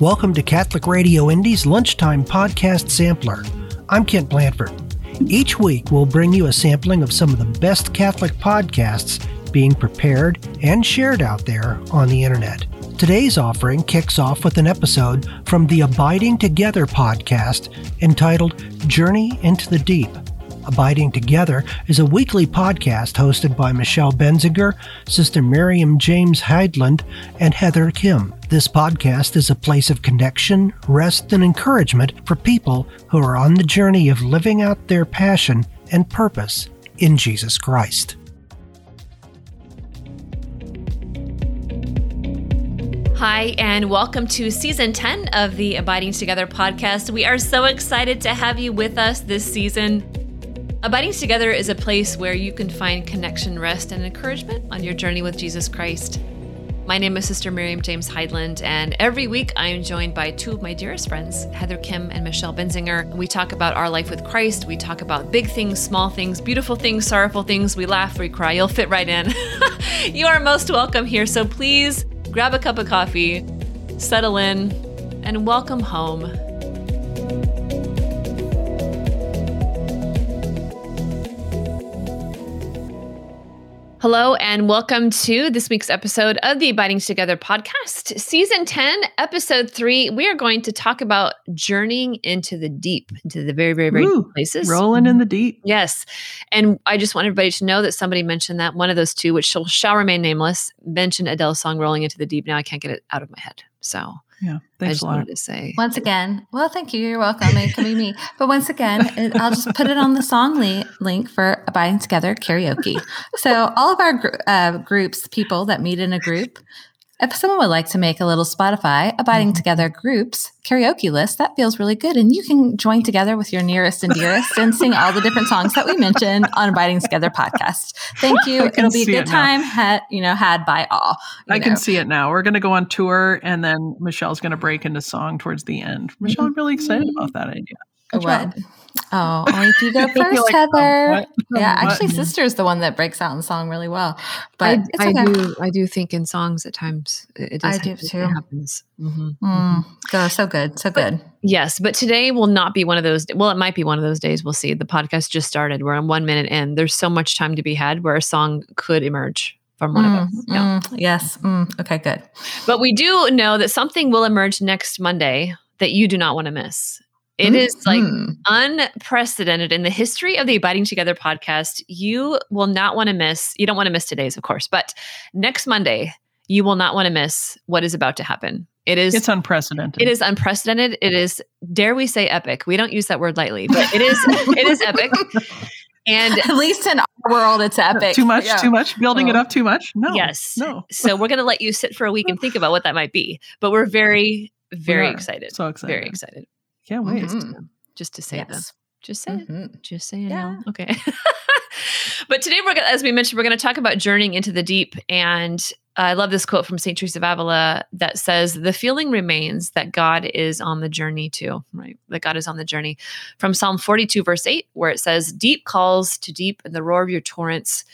Welcome to Catholic Radio Indy's Lunchtime Podcast Sampler. I'm Kent Blanford. Each week, we'll bring you a sampling of some of the best Catholic podcasts being prepared and shared out there on the internet. Today's offering kicks off with an episode from the Abiding Together podcast entitled Journey into the Deep. Abiding Together is a weekly podcast hosted by Michelle Benzinger, Sister Miriam James Heidland, and Heather Khym. This podcast is a place of connection, rest, and encouragement for people who are on the journey of living out their passion and purpose in Jesus Christ. Hi, and welcome to season 10 of the Abiding Together podcast. We are so excited to have you with us this season. Abiding Together is a place where you can find connection, rest, and encouragement on your journey with Jesus Christ. My name is Sister Miriam James Heidland, and every week I am joined by two of my dearest friends, Heather Khym and Michelle Benzinger. We talk about our life with Christ. We talk about big things, small things, beautiful things, sorrowful things. We laugh, we cry. You'll fit right in. you are most welcome here, so please grab a cup of coffee, settle in, and welcome home. Hello, and welcome to this week's episode of the Abiding Together podcast, season 10, episode three. We are going to talk about journeying into the deep, into the very, very, very Ooh, deep places. Rolling in the deep. Yes. And I just want everybody to know that somebody mentioned that one of those two, which shall, shall remain nameless, mentioned Adele's song Rolling into the Deep. Now I can't get it out of my head. So Yeah. I Thanks just a lot. wanted to say Once again, well, thank you. You're welcome. It can be me. But once again, it, I'll just put it on the song li- link for Abiding Together karaoke. So, all of our gr- uh, groups, people that meet in a group, if someone would like to make a little Spotify Abiding mm-hmm. Together groups karaoke list, that feels really good. And you can join together with your nearest and dearest and sing all the different songs that we mentioned on Abiding Together podcast. Thank you. It'll be a good time, had, you know, had by all. you I can see it now. We're going to go on tour, and then Michelle's going to break into song towards the end. Michelle, I'm really excited mm-hmm. about that idea. Good job. Oh, only if you go first, like, "Oh, Heather. what? yeah, Oh, what?" actually, sister's is the one that breaks out in song really well. But I, it's I do I do think in songs at times it does I do happen, too. Happens. Mhm. Mm, go so good, so good. Yes, but today will not be one of those. Well, it might be one of those days. We'll see. The podcast just started. We're on one minute in. There's so much time to be had where a song could emerge from one of Mm, us. Yeah. mm, yes. Mm, okay, good. But we do know that something will emerge next Monday that you do not want to miss. It is like Mm, unprecedented in the history of the Abiding Together podcast. You will not want to miss, you don't want to miss today's, of course, but next Monday, you will not want to miss what is about to happen. It is It's unprecedented. it is unprecedented. It is, dare we say epic. We don't use that word lightly, but it is it is epic. And At least in our world, it's epic. Too much, Yeah. too much, building it Oh. up too much. No. yes. No. So we're gonna let you sit for a week and think about what that might be. But we're very, very are. excited. So excited. Very excited. Can't wait. Mhm. Just to say. Yes. Just say it. Mhm. Just saying Yeah. no. Okay. but today we're gonna, as we mentioned, we're gonna talk about journeying into the deep. And I love this quote from St. Teresa of Avila that says, The feeling remains that God is on the journey too, right? That God is on the journey. From Psalm 42, verse 8, where it says, Deep calls to deep, and the roar of your torrents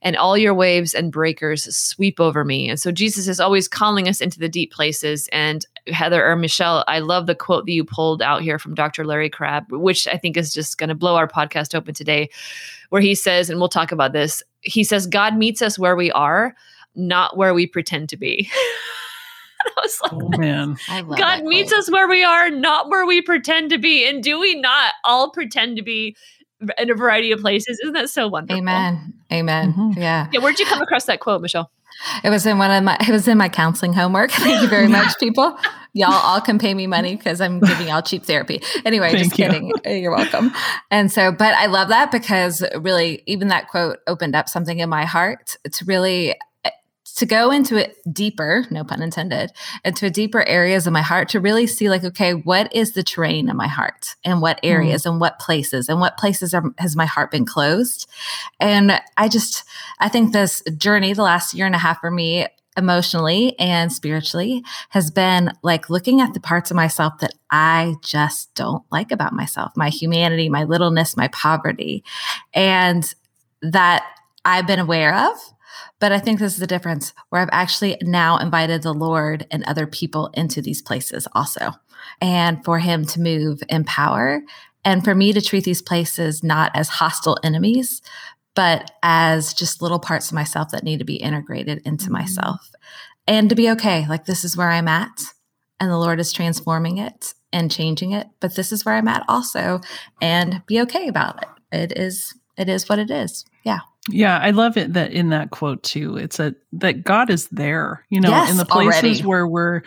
and all your waves and breakers sweep over me. And so Jesus is always calling us into the deep places. And Heather or Michelle, I love the quote that you pulled out here from Dr. Larry Crabb, which I think is just going to blow our podcast open today, where he says, and we'll talk about this, he says, God meets us where we are, not where we pretend to be. I was like, Oh man. God meets quote. us where we are, not where we pretend to be. And do we not all pretend to be in a variety of places? Isn't that so wonderful? Amen. Amen. Mhm. Yeah. Yeah, where'd you come across that quote, Michelle? It was in one of my it was in my counseling homework. Thank you very much, people. Y'all all can pay me money because I'm giving y'all cheap therapy. Anyway, just you. kidding. You're welcome. And so, but I love that because really, even that quote opened up something in my heart. to really eh, to go into it deeper, no pun intended, into deeper areas of my heart to really see like, okay, what is the terrain of my heart and what areas and what places and what places are, has my heart been closed? And I just, I think this journey, the last year and a half for me, emotionally and spiritually, has been like looking at the parts of myself that I just don't like about myself my humanity, my littleness, my poverty, and that I've been aware of. But I think this is the difference where I've actually now invited the Lord and other people into these places also. And for him to move in power and for me to treat these places not as hostile enemies, but as just little parts of myself that need to be integrated into mm-hmm. myself and to be okay. Like, this is where I'm at, and the Lord is transforming it and changing it, but this is where I'm at also, and be okay about it. It is, it is what it is. Yeah. Yeah, I love it that in that quote too. It's a that God is there, you know, yes, in the places already. where we're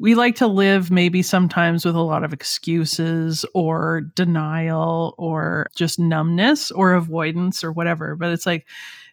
we like to live maybe sometimes with a lot of excuses or denial or just numbness or avoidance or whatever. But it's like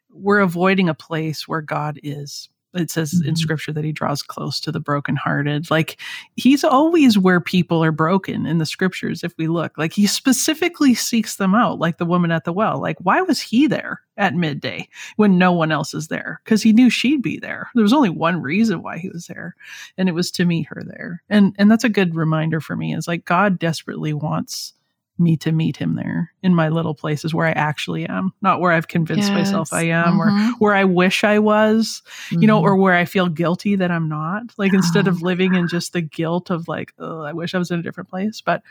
we're avoiding a place where God is it says mm-hmm. in scripture that he draws close to the brokenhearted. Like he's always where people are broken in the scriptures, if we look. Like he specifically seeks them out, like the woman at the well. Like, why was he there at midday when no one else is there? Because he knew she'd be there. There was only one reason why he was there, and it was to meet her there. And and that's a good reminder for me, is like God desperately wants me to meet him there in my little places where I actually am, not where I've convinced yes. myself I am mm-hmm. or where I wish I was, mm-hmm. you know, or mm-hmm. where I feel guilty that I'm not. Like oh. instead of living in just the guilt of like, oh, I wish I was in a different place. But,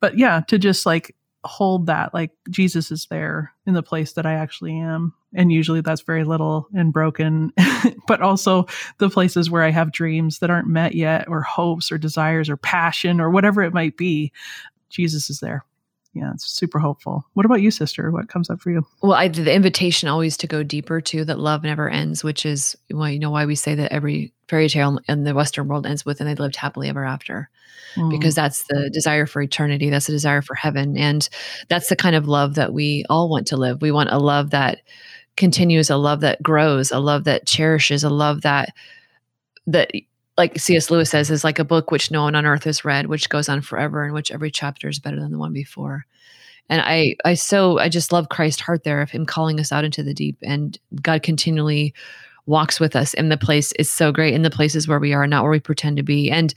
but yeah, to just like hold that, like Jesus is there in the place that I actually am. And usually that's very little and broken, but also the places where I have dreams that aren't met yet, or hopes or desires or passion or whatever it might be. Jesus is there. Yeah, it's super hopeful. What about you, sister? What comes up for you? Well, I, the invitation always to go deeper too, that love never ends, which is well, you know why we say that every fairy tale in the Western world ends with and they lived happily ever after. Mm. Because that's the desire for eternity. That's the desire for heaven. And that's the kind of love that we all want to live. We want a love that continues, a love that grows, a love that cherishes, a love that that like C.S. Lewis says, is like a book which no one on earth has read, which goes on forever, in which every chapter is better than the one before. And I, I so I just love Christ's heart there of Him calling us out into the deep, and God continually walks with us in the place. is so great in the places where we are, not where we pretend to be. And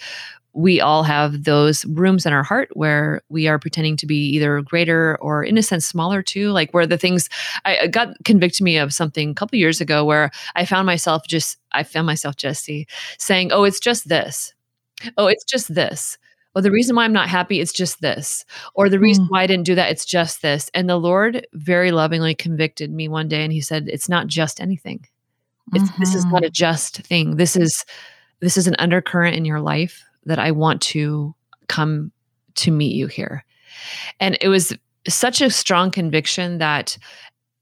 we all have those rooms in our heart where we are pretending to be either greater or in a sense smaller too like where the things i got convicted me of something a couple years ago where i found myself just i found myself jesse saying oh it's just this oh it's just this well the reason why i'm not happy is just this or the reason mm. why i didn't do that it's just this and the lord very lovingly convicted me one day and he said it's not just anything mm-hmm. this is not a mm-hmm. just thing this is this is an undercurrent in your life that I want to come to meet you here. And it was such a strong conviction that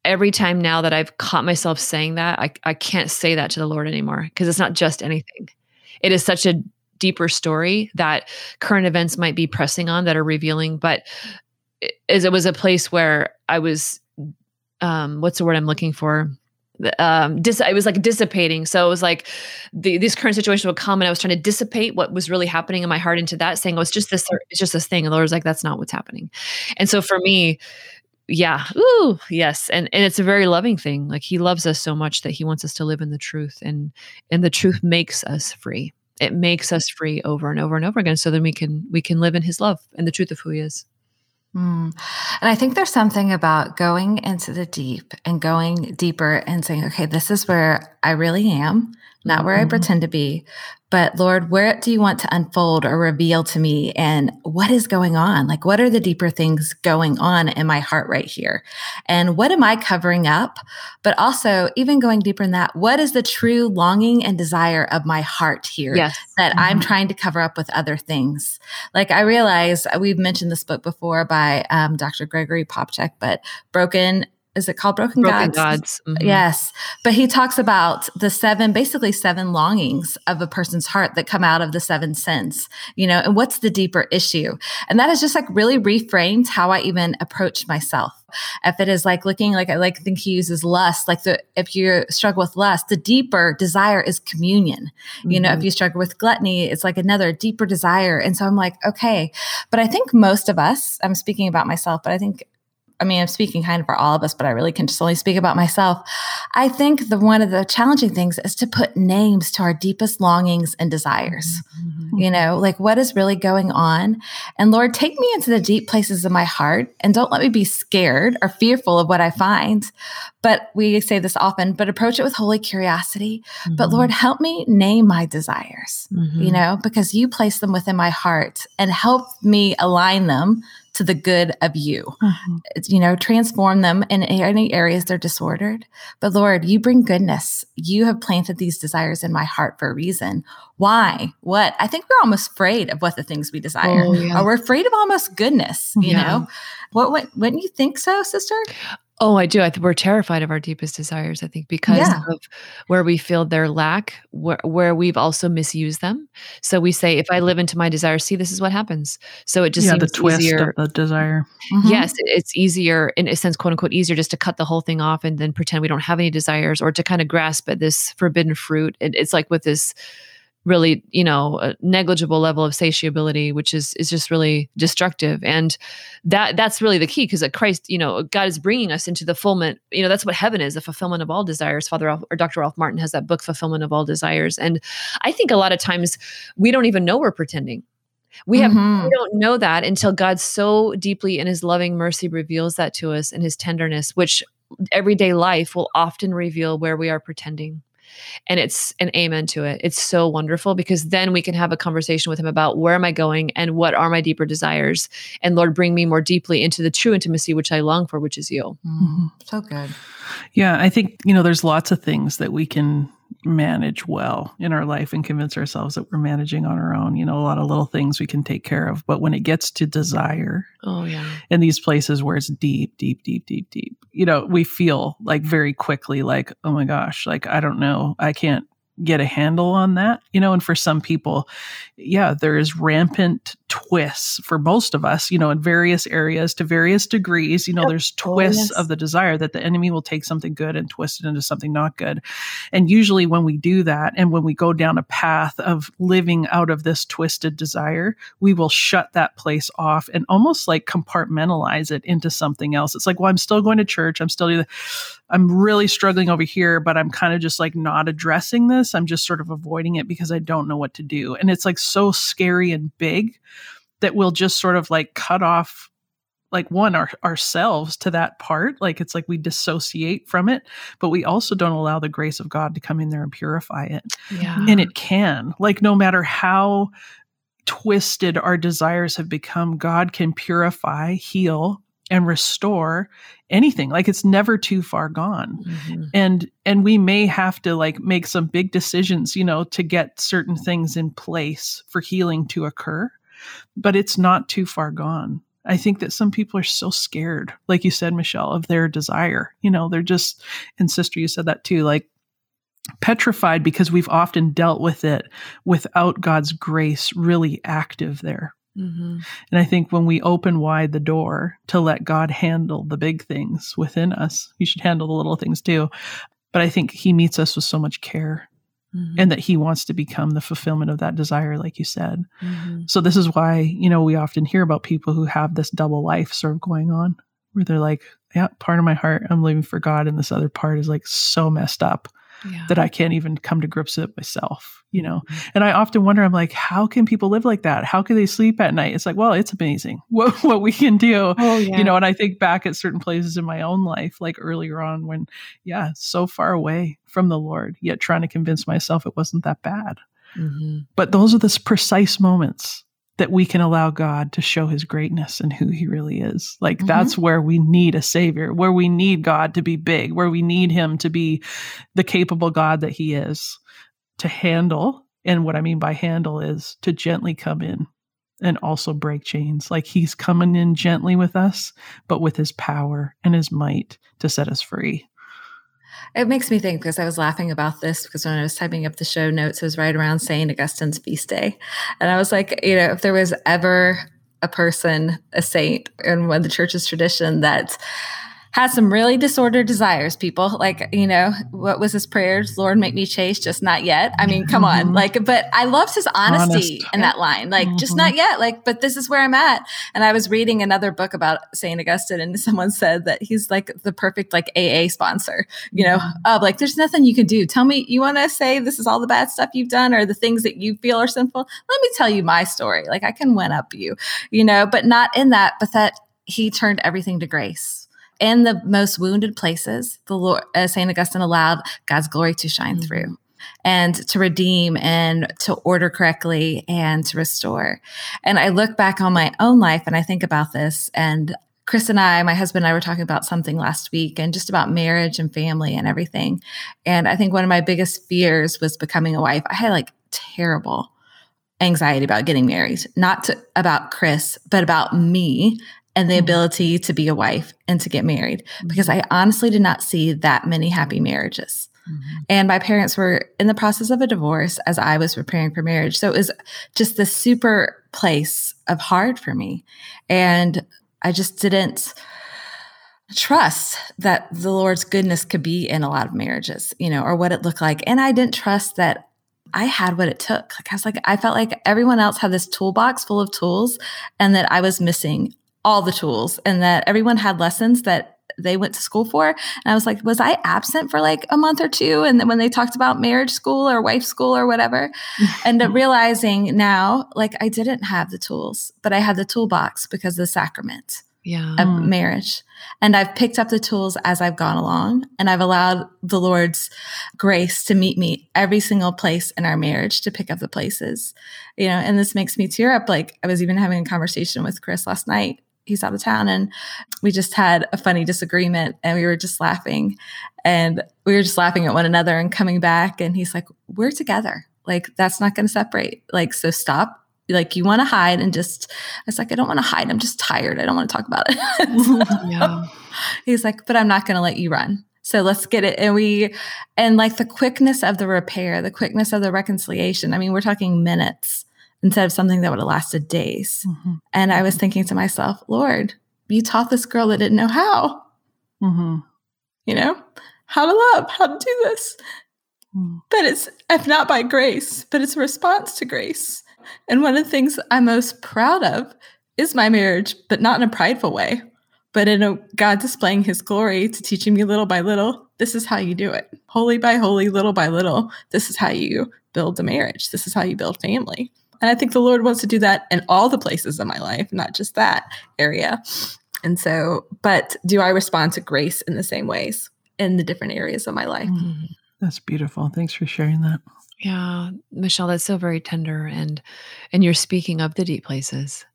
every time now that I've caught myself saying that, I, I can't say that to the Lord anymore because it's not just anything. It is such a deeper story that current events might be pressing on that are revealing. But as it was a place where I was, um, what's the word I'm looking for? Um dis- it was like dissipating. So it was like the this current situation would come and i was trying to dissipate what was really happening in my heart into that saying oh it's just this it's just this thing. And the lord's like that's not what's happening. And so for me yeah ooh yes. And and it's a very loving thing. Like he loves us so much that he wants us to live in the truth and and the truth makes us free. It makes us free over and over and over again so then we can we can live in his love and the truth of who he is Mm. And I think there's something about going into the deep and going deeper and saying, okay, this is where I really am, not where mm-hmm. I pretend to be, but Lord, where do you want to unfold or reveal to me? And what is going on? Like, what are the deeper things going on in my heart right here? And what am I covering up? But also, even going deeper in that, what is the true longing and desire of my heart here yes. that mm-hmm. I'm trying to cover up with other things? Like, I realize we've mentioned this book before by um, Dr. Gregory Popcak, but Broken is it called Broken, Broken Gods? Gods. Mm-hmm. Yes. But he talks about the seven, basically seven longings of a person's heart that come out of the seven sins, you know, and what's the deeper issue? And that is just like really reframed how I even approach myself. If it is like looking like I like think he uses lust, like the if you struggle with lust, the deeper desire is communion. Mm-hmm. You know, if mm-hmm. you struggle with gluttony, it's like another deeper desire. And so I'm like, okay. But I think most of us, I'm speaking about myself, but I think I mean, I'm speaking kind of for all of us, but I really can just only speak about myself. I think the one of the challenging things is to put names to our deepest longings and desires. Mm-hmm. You know, like what is really going on? And Lord, take me into the deep places of my heart and don't let me be scared or fearful of what I find. But we say this often, but approach it with holy curiosity. Mm-hmm. But Lord, help me name my desires, mm-hmm. you know, because you place them within my heart and help me align them to the good of you. Mm-hmm. You know, transform them in any areas they're disordered. But Lord, you bring goodness. You have planted these desires in my heart for a reason. Why? What? I think we're almost afraid of what the things we desire. Oh, yeah. Or we're afraid of almost goodness, you yeah. know? What, what wouldn't you think so, sister? Oh, I do. I think we're terrified of our deepest desires. I think because yeah. of where we feel their lack, where, where we've also misused them. So we say, if I live into my desires, see, this is what happens. So it just yeah, seems the twist easier. of the desire. Mm-hmm. Yes, it's easier in a sense, quote unquote, easier just to cut the whole thing off and then pretend we don't have any desires, or to kind of grasp at this forbidden fruit. It, it's like with this really you know a negligible level of satiability which is is just really destructive. And that that's really the key because christ you know god is bringing us into the fulfillment you know that's what heaven is the fulfillment of all desires. Father or dr ralph martin has that book fulfillment of all desires. And i think a lot of times we don't even know we're pretending. We have mm-hmm. we don't know that until god so deeply in his loving mercy reveals that to us in his tenderness which everyday life will often reveal where we are pretending and it's an amen to it. It's so wonderful because then we can have a conversation with him about where am I going and what are my deeper desires. And Lord, bring me more deeply into the true intimacy which I long for, which is you. Mm-hmm. So good. Yeah, I think, you know, there's lots of things that we can manage well in our life and convince ourselves that we're managing on our own. You know, a lot of little things we can take care of. But when it gets to desire, oh, yeah. In these places where it's deep, deep, deep, deep, deep, you know, we feel like very quickly like, oh my gosh, like, I don't know, I can't get a handle on that you know and for some people yeah there is rampant twists for most of us you know in various areas to various degrees you know yep. there's oh, twists oh, yes. of the desire that the enemy will take something good and twist it into something not good and usually when we do that and when we go down a path of living out of this twisted desire we will shut that place off and almost like compartmentalize it into something else it's like well i'm still going to church i'm still i'm really struggling over here but i'm kind of just like not addressing this I'm just sort of avoiding it because I don't know what to do. And it's like so scary and big that we'll just sort of like cut off like one our, ourselves to that part. Like it's like we dissociate from it but we also don't allow the grace of god to come in there and purify it. Yeah. and it can. Like no matter how twisted our desires have become god can purify heal and restore anything. Like it's never too far gone. Mm-hmm. and and we may have to like make some big decisions you know to get certain things in place for healing to occur but it's not too far gone i think that some people are so scared like you said michelle of their desire you know they're just and sister you said that too like petrified because we've often dealt with it without god's grace really active there Mm-hmm. And I think when we open wide the door to let God handle the big things within us, He should handle the little things too. But I think He meets us with so much care mm-hmm. and that He wants to become the fulfillment of that desire, like you said. Mm-hmm. So, this is why, you know, we often hear about people who have this double life sort of going on where they're like, yeah, part of my heart, I'm living for God. And this other part is like so messed up yeah. that I can't even come to grips with myself, you know? Mm-hmm. And I often wonder, I'm like, how can people live like that? How can they sleep at night? It's like, well, it's amazing what, what we can do, oh, yeah. you know? And I think back at certain places in my own life, like earlier on when, yeah, so far away from the Lord, yet trying to convince myself it wasn't that bad. Mm-hmm. But those are the precise moments that we can allow God to show his greatness and who he really is. Like mm-hmm. that's where we need a savior, where we need God to be big, where we need him to be the capable God that he is to handle. And what I mean by handle is to gently come in and also break chains. Like he's coming in gently with us, but with his power and his might to set us free. It makes me think because I was laughing about this because when I was typing up the show notes, it was right around St. Augustine's feast day. And I was like, you know, if there was ever a person, a saint in one of the church's tradition that has some really disordered desires, people. Like, you know, what was his prayers? Lord, make me chase, just not yet. I mean, come mm-hmm. on. Like, but I loved his honesty Honest. in that line. Like, mm-hmm. just not yet. Like, but this is where I'm at. And I was reading another book about St. Augustine, and someone said that he's like the perfect like AA sponsor, you know, mm-hmm. of like, there's nothing you can do. Tell me, you want to say this is all the bad stuff you've done or the things that you feel are sinful? Let me tell you my story. Like, I can win up you, you know, but not in that, but that he turned everything to grace in the most wounded places, the Lord, uh, Saint Augustine allowed God's glory to shine mm-hmm. through and to redeem and to order correctly and to restore. And I look back on my own life and I think about this and Chris and I, my husband and I were talking about something last week and just about marriage and family and everything. And I think one of my biggest fears was becoming a wife. I had like terrible anxiety about getting married, not to, about Chris, but about me and the mm-hmm. ability to be a wife and to get married mm-hmm. because I honestly did not see that many happy marriages. Mm-hmm. And my parents were in the process of a divorce as I was preparing for marriage. So it was just this super place of hard for me. And I just didn't trust that the Lord's goodness could be in a lot of marriages, you know, or what it looked like. And I didn't trust that I had what it took. Like I was like, I felt like everyone else had this toolbox full of tools and that I was missing all the tools and that everyone had lessons that they went to school for. And I was like, was I absent for like a month or two? And then when they talked about marriage school or wife school or whatever, and realizing now, like I didn't have the tools, but I had the toolbox because of the sacrament yeah. of marriage. And I've picked up the tools as I've gone along and I've allowed the Lord's grace to meet me every single place in our marriage to pick up the places, you know, and this makes me tear up. Like I was even having a conversation with Chris last night he's out of town and we just had a funny disagreement and we were just laughing. And we were just laughing at one another and coming back and he's like we're together. Like that's not going to separate. Like so stop. Like you want to hide and just i was like i don't want to hide. I'm just tired. I don't want to talk about it. Yeah. he's like but i'm not going to let you run. So let's get it. And we and like the quickness of the repair the quickness of the reconciliation i mean we're talking minutes instead of something that would have lasted days. Mm-hmm. And I was thinking to myself, Lord, you taught this girl that didn't know how. Mm-hmm. You know, how to love, how to do this. Mm. But it's, if not by grace, but it's a response to grace. And one of the things I'm most proud of is my marriage, but not in a prideful way, but in a God displaying his glory to teaching me little by little. This is how you do it. Holy by holy, little by little. This is how you build a marriage. This is how you build family. And I think the Lord wants to do that in all the places of my life, not just that area. And so, but do I respond to grace in the same ways in the different areas of my life? Mm-hmm. That's beautiful. Thanks for sharing that. Yeah, Michelle, that's so very tender and and you're speaking of the deep places.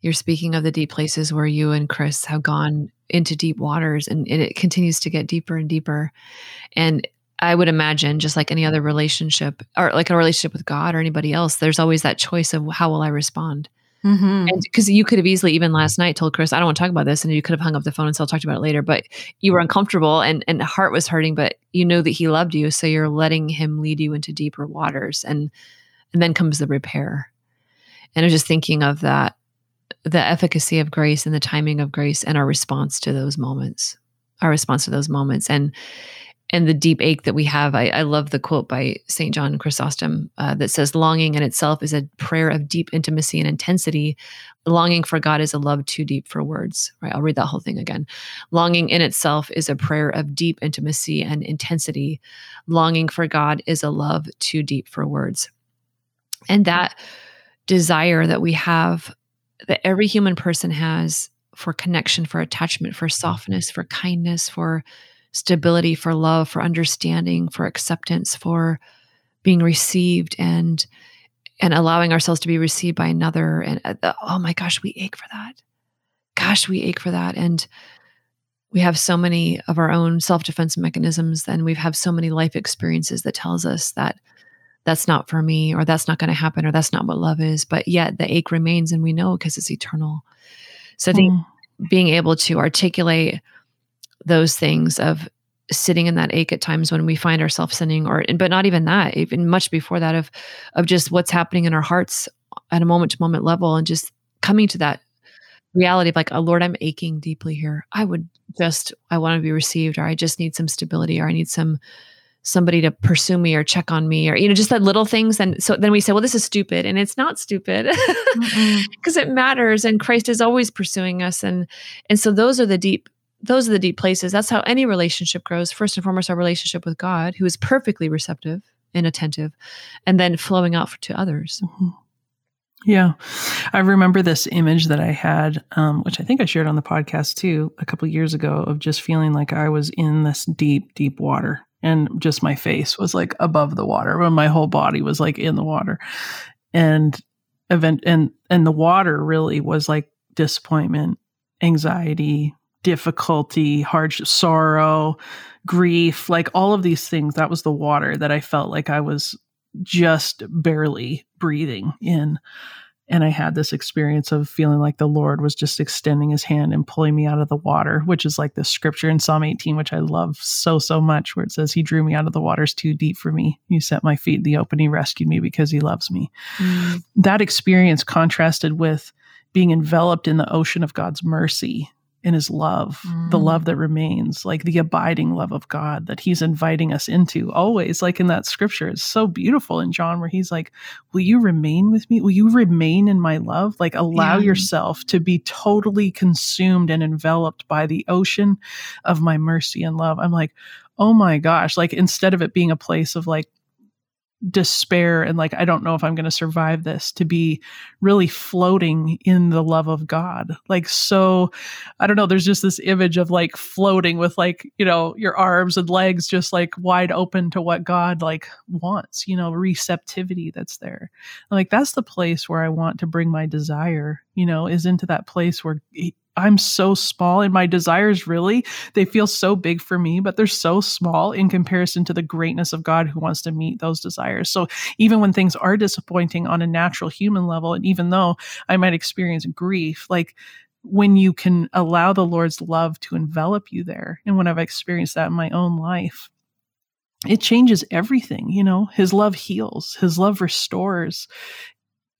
You're speaking of the deep places where you and Chris have gone into deep waters and, and it continues to get deeper and deeper. And I would imagine, just like any other relationship or like a relationship with God or anybody else, there's always that choice of how will I respond. Mm-hmm. Because you could have easily, even last night, told Chris, I don't want to talk about this. And you could have hung up the phone and still I'll about it later. But you were uncomfortable and, and heart was hurting, but you know that he loved you. So you're letting him lead you into deeper waters. And, and then comes the repair. And I was just thinking of that, the efficacy of grace and the timing of grace and our response to those moments, our response to those moments. And, and the deep ache that we have. I, I love the quote by St. John Chrysostom uh, that says, Longing in itself is a prayer of deep intimacy and intensity. Longing for God is a love too deep for words. Right? I'll read that whole thing again. Longing in itself is a prayer of deep intimacy and intensity. Longing for God is a love too deep for words. And that desire that we have, that every human person has for connection, for attachment, for softness, for kindness, for stability, for love, for understanding, for acceptance, for being received and and allowing ourselves to be received by another. And uh, oh my gosh we ache for that. Gosh we ache for that. And we have so many of our own self-defense mechanisms and we've had so many life experiences that tells us that that's not for me or that's not going to happen or that's not what love is. But yet the ache remains and we know because it's eternal. So i think mm. being able to articulate those things of sitting in that ache at times when we find ourselves sinning or but not even that even much before that of of just what's happening in our hearts at a moment to moment level and just coming to that reality of like oh lord i'm aching deeply here. I would just I want to be received or I just need some stability or I need some somebody to pursue me or check on me or you know just that little things. And so then we say well this is stupid and it's not stupid because it matters and Christ is always pursuing us. And and so those are the deep those are the deep places that's how any relationship grows first and foremost our relationship with God who is perfectly receptive and attentive and then flowing out to others mm-hmm. Yeah. I remember this image that I had, um, which I think I shared on the podcast too, a couple years ago, of just feeling like I was in this deep, deep water and just my face was like above the water when my whole body was like in the water. And event and and the water really was like disappointment, anxiety, difficulty, hardship, sorrow, grief, like all of these things. That was the water that I felt like I was just barely breathing in. And I had this experience of feeling like the Lord was just extending his hand and pulling me out of the water, which is like the scripture in Psalm 18, which I love so, so much, where it says, He drew me out of the waters too deep for me. You set my feet in the open. He rescued me because he loves me. Mm. That experience contrasted with being enveloped in the ocean of God's mercy in his love, mm. the love that remains, like the abiding love of God that he's inviting us into always, like in that scripture. It's so beautiful in John where he's like, Will you remain with me? Will you remain in my love? Like allow yeah. yourself to be totally consumed and enveloped by the ocean of my mercy and love. I'm like, oh my gosh, like instead of it being a place of like despair and like I don't know if I'm going to survive this to be really floating in the love of God. Like so I don't know there's just this image of like floating with like, you know, your arms and legs just like wide open to what God like wants, you know, receptivity that's there. Like that's the place where I want to bring my desire, you know, is into that place where I'm so small and my desires really, they feel so big for me, but they're so small in comparison to the greatness of God who wants to meet those desires. So even when things are disappointing on a natural human level, and even though I might experience grief, like when you can allow the Lord's love to envelop you there, and when I've experienced that in my own life, it changes everything. You know, His love heals, His love restores.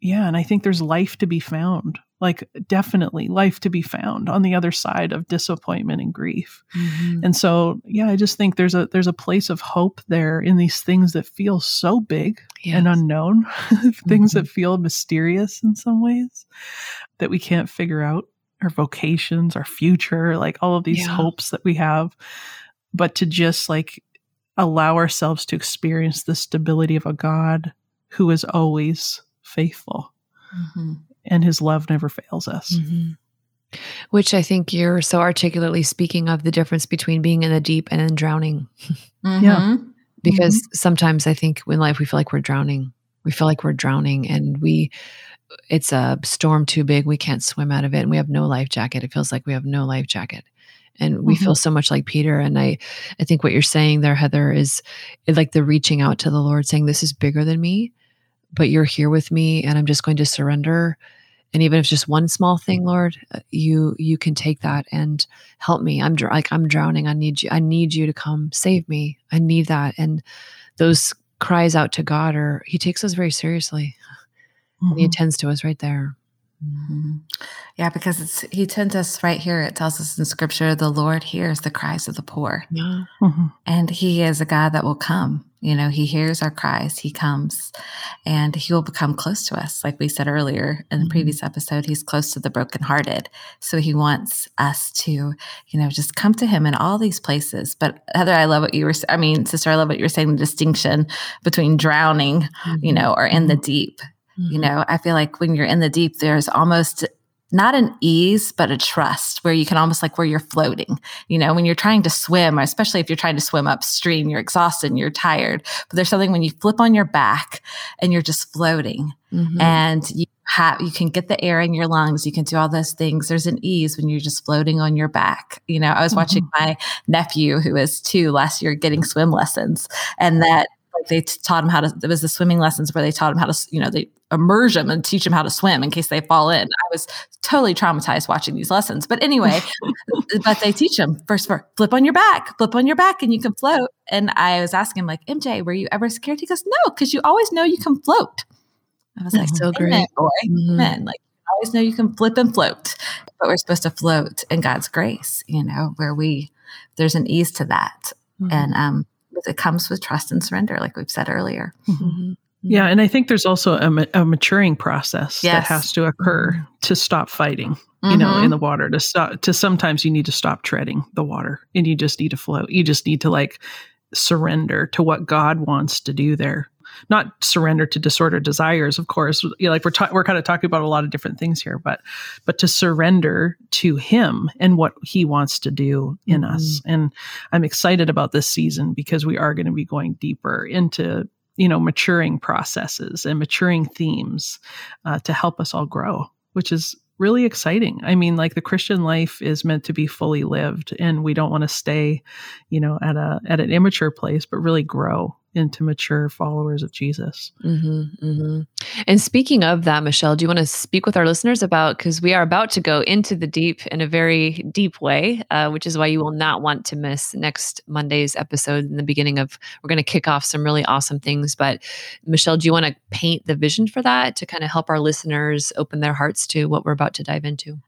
Yeah, and I think there's life to be found like definitely life to be found on the other side of disappointment and grief mm-hmm. and so yeah i just think there's a there's a place of hope there in these things that feel so big yes. and unknown things mm-hmm. that feel mysterious in some ways that we can't figure out our vocations our future like all of these yeah. hopes that we have but to just like allow ourselves to experience the stability of a god who is always faithful mm-hmm and his love never fails us. Mm-hmm. Which I think you're so articulately speaking of the difference between being in the deep and in drowning. Mm-hmm. Yeah. Because mm-hmm. sometimes I think in life we feel like we're drowning. We feel like we're drowning and we it's a storm too big, we can't swim out of it and we have no life jacket. It feels like we have no life jacket and we mm-hmm. feel so much like peter and i i think what you're saying there heather is like the reaching out to the lord saying this is bigger than me but you're here with me and i'm just going to surrender and even if it's just one small thing lord uh, you you can take that and help me i'm dr- like i'm drowning i need you i need you to come save me i need that and those cries out to god or he takes us very seriously mm-hmm. he attends to us right there Mm-hmm. Yeah, because it's he tells us right here. It tells us in Scripture, the Lord hears the cries of the poor, yeah. mm-hmm. and He is a God that will come. You know, He hears our cries. He comes, and He will become close to us. Like we said earlier in the mm-hmm. previous episode, He's close to the brokenhearted. So He wants us to, you know, just come to Him in all these places. But Heather, I love what you were. I mean, sister, I love what you're saying. The distinction between drowning, you mm-hmm. know, or in the mm-hmm. deep Mm-hmm. You know, I feel like when you're in the deep, there's almost not an ease, but a trust where you can almost like where you're floating. You know, when you're trying to swim, or especially if you're trying to swim upstream, you're exhausted and you're tired. But there's something when you flip on your back and you're just floating mm-hmm. and you have, you can get the air in your lungs. You can do all those things. There's an ease when you're just floating on your back. You know, I was mm-hmm. watching my nephew who was two last year getting swim lessons and that like they taught him how to it was the swimming lessons where they taught him how to you know they immerse them and teach them how to swim in case they fall in i was totally traumatized watching these lessons but anyway but they teach them first for flip on your back flip on your back and you can float and i was asking him like mj were you ever scared he goes no because you always know you can float i was like so great boy mm-hmm. like always know you can flip and float, but we're supposed to float in God's grace, you know, where we, there's an ease to that. Mm-hmm. And um, it comes with trust and surrender, like we've said earlier. Mm-hmm. Mm-hmm. Yeah, and I think there's also a, a maturing process yes. that has to occur mm-hmm. to stop fighting. You mm-hmm. know, in mm-hmm. the water to stop. To sometimes you need to stop treading the water, and you just need to float. You just need to like surrender to what God wants to do there. Not surrender to disordered desires, of course. You know, like we're ta- we're kind of talking about a lot of different things here, but but to surrender to Him and what He wants to do in mm-hmm. us. And I'm excited about this season because we are going to be going deeper into you know maturing processes and maturing themes uh, to help us all grow, which is really exciting. I mean, like the Christian life is meant to be fully lived and we don't want to stay, you know, at a at an immature place, but really grow into mature followers of Jesus. Mm-hmm, mm-hmm. And speaking of that, Michelle, do you want to speak with our listeners about because we are about to go into the deep in a very deep way, uh, which is why you will not want to miss next Monday's episode. In the beginning of, we're going to kick off some really awesome things. But Michelle, do you want to paint the vision for that to kind of help our listeners open their hearts to what we're about to dive into?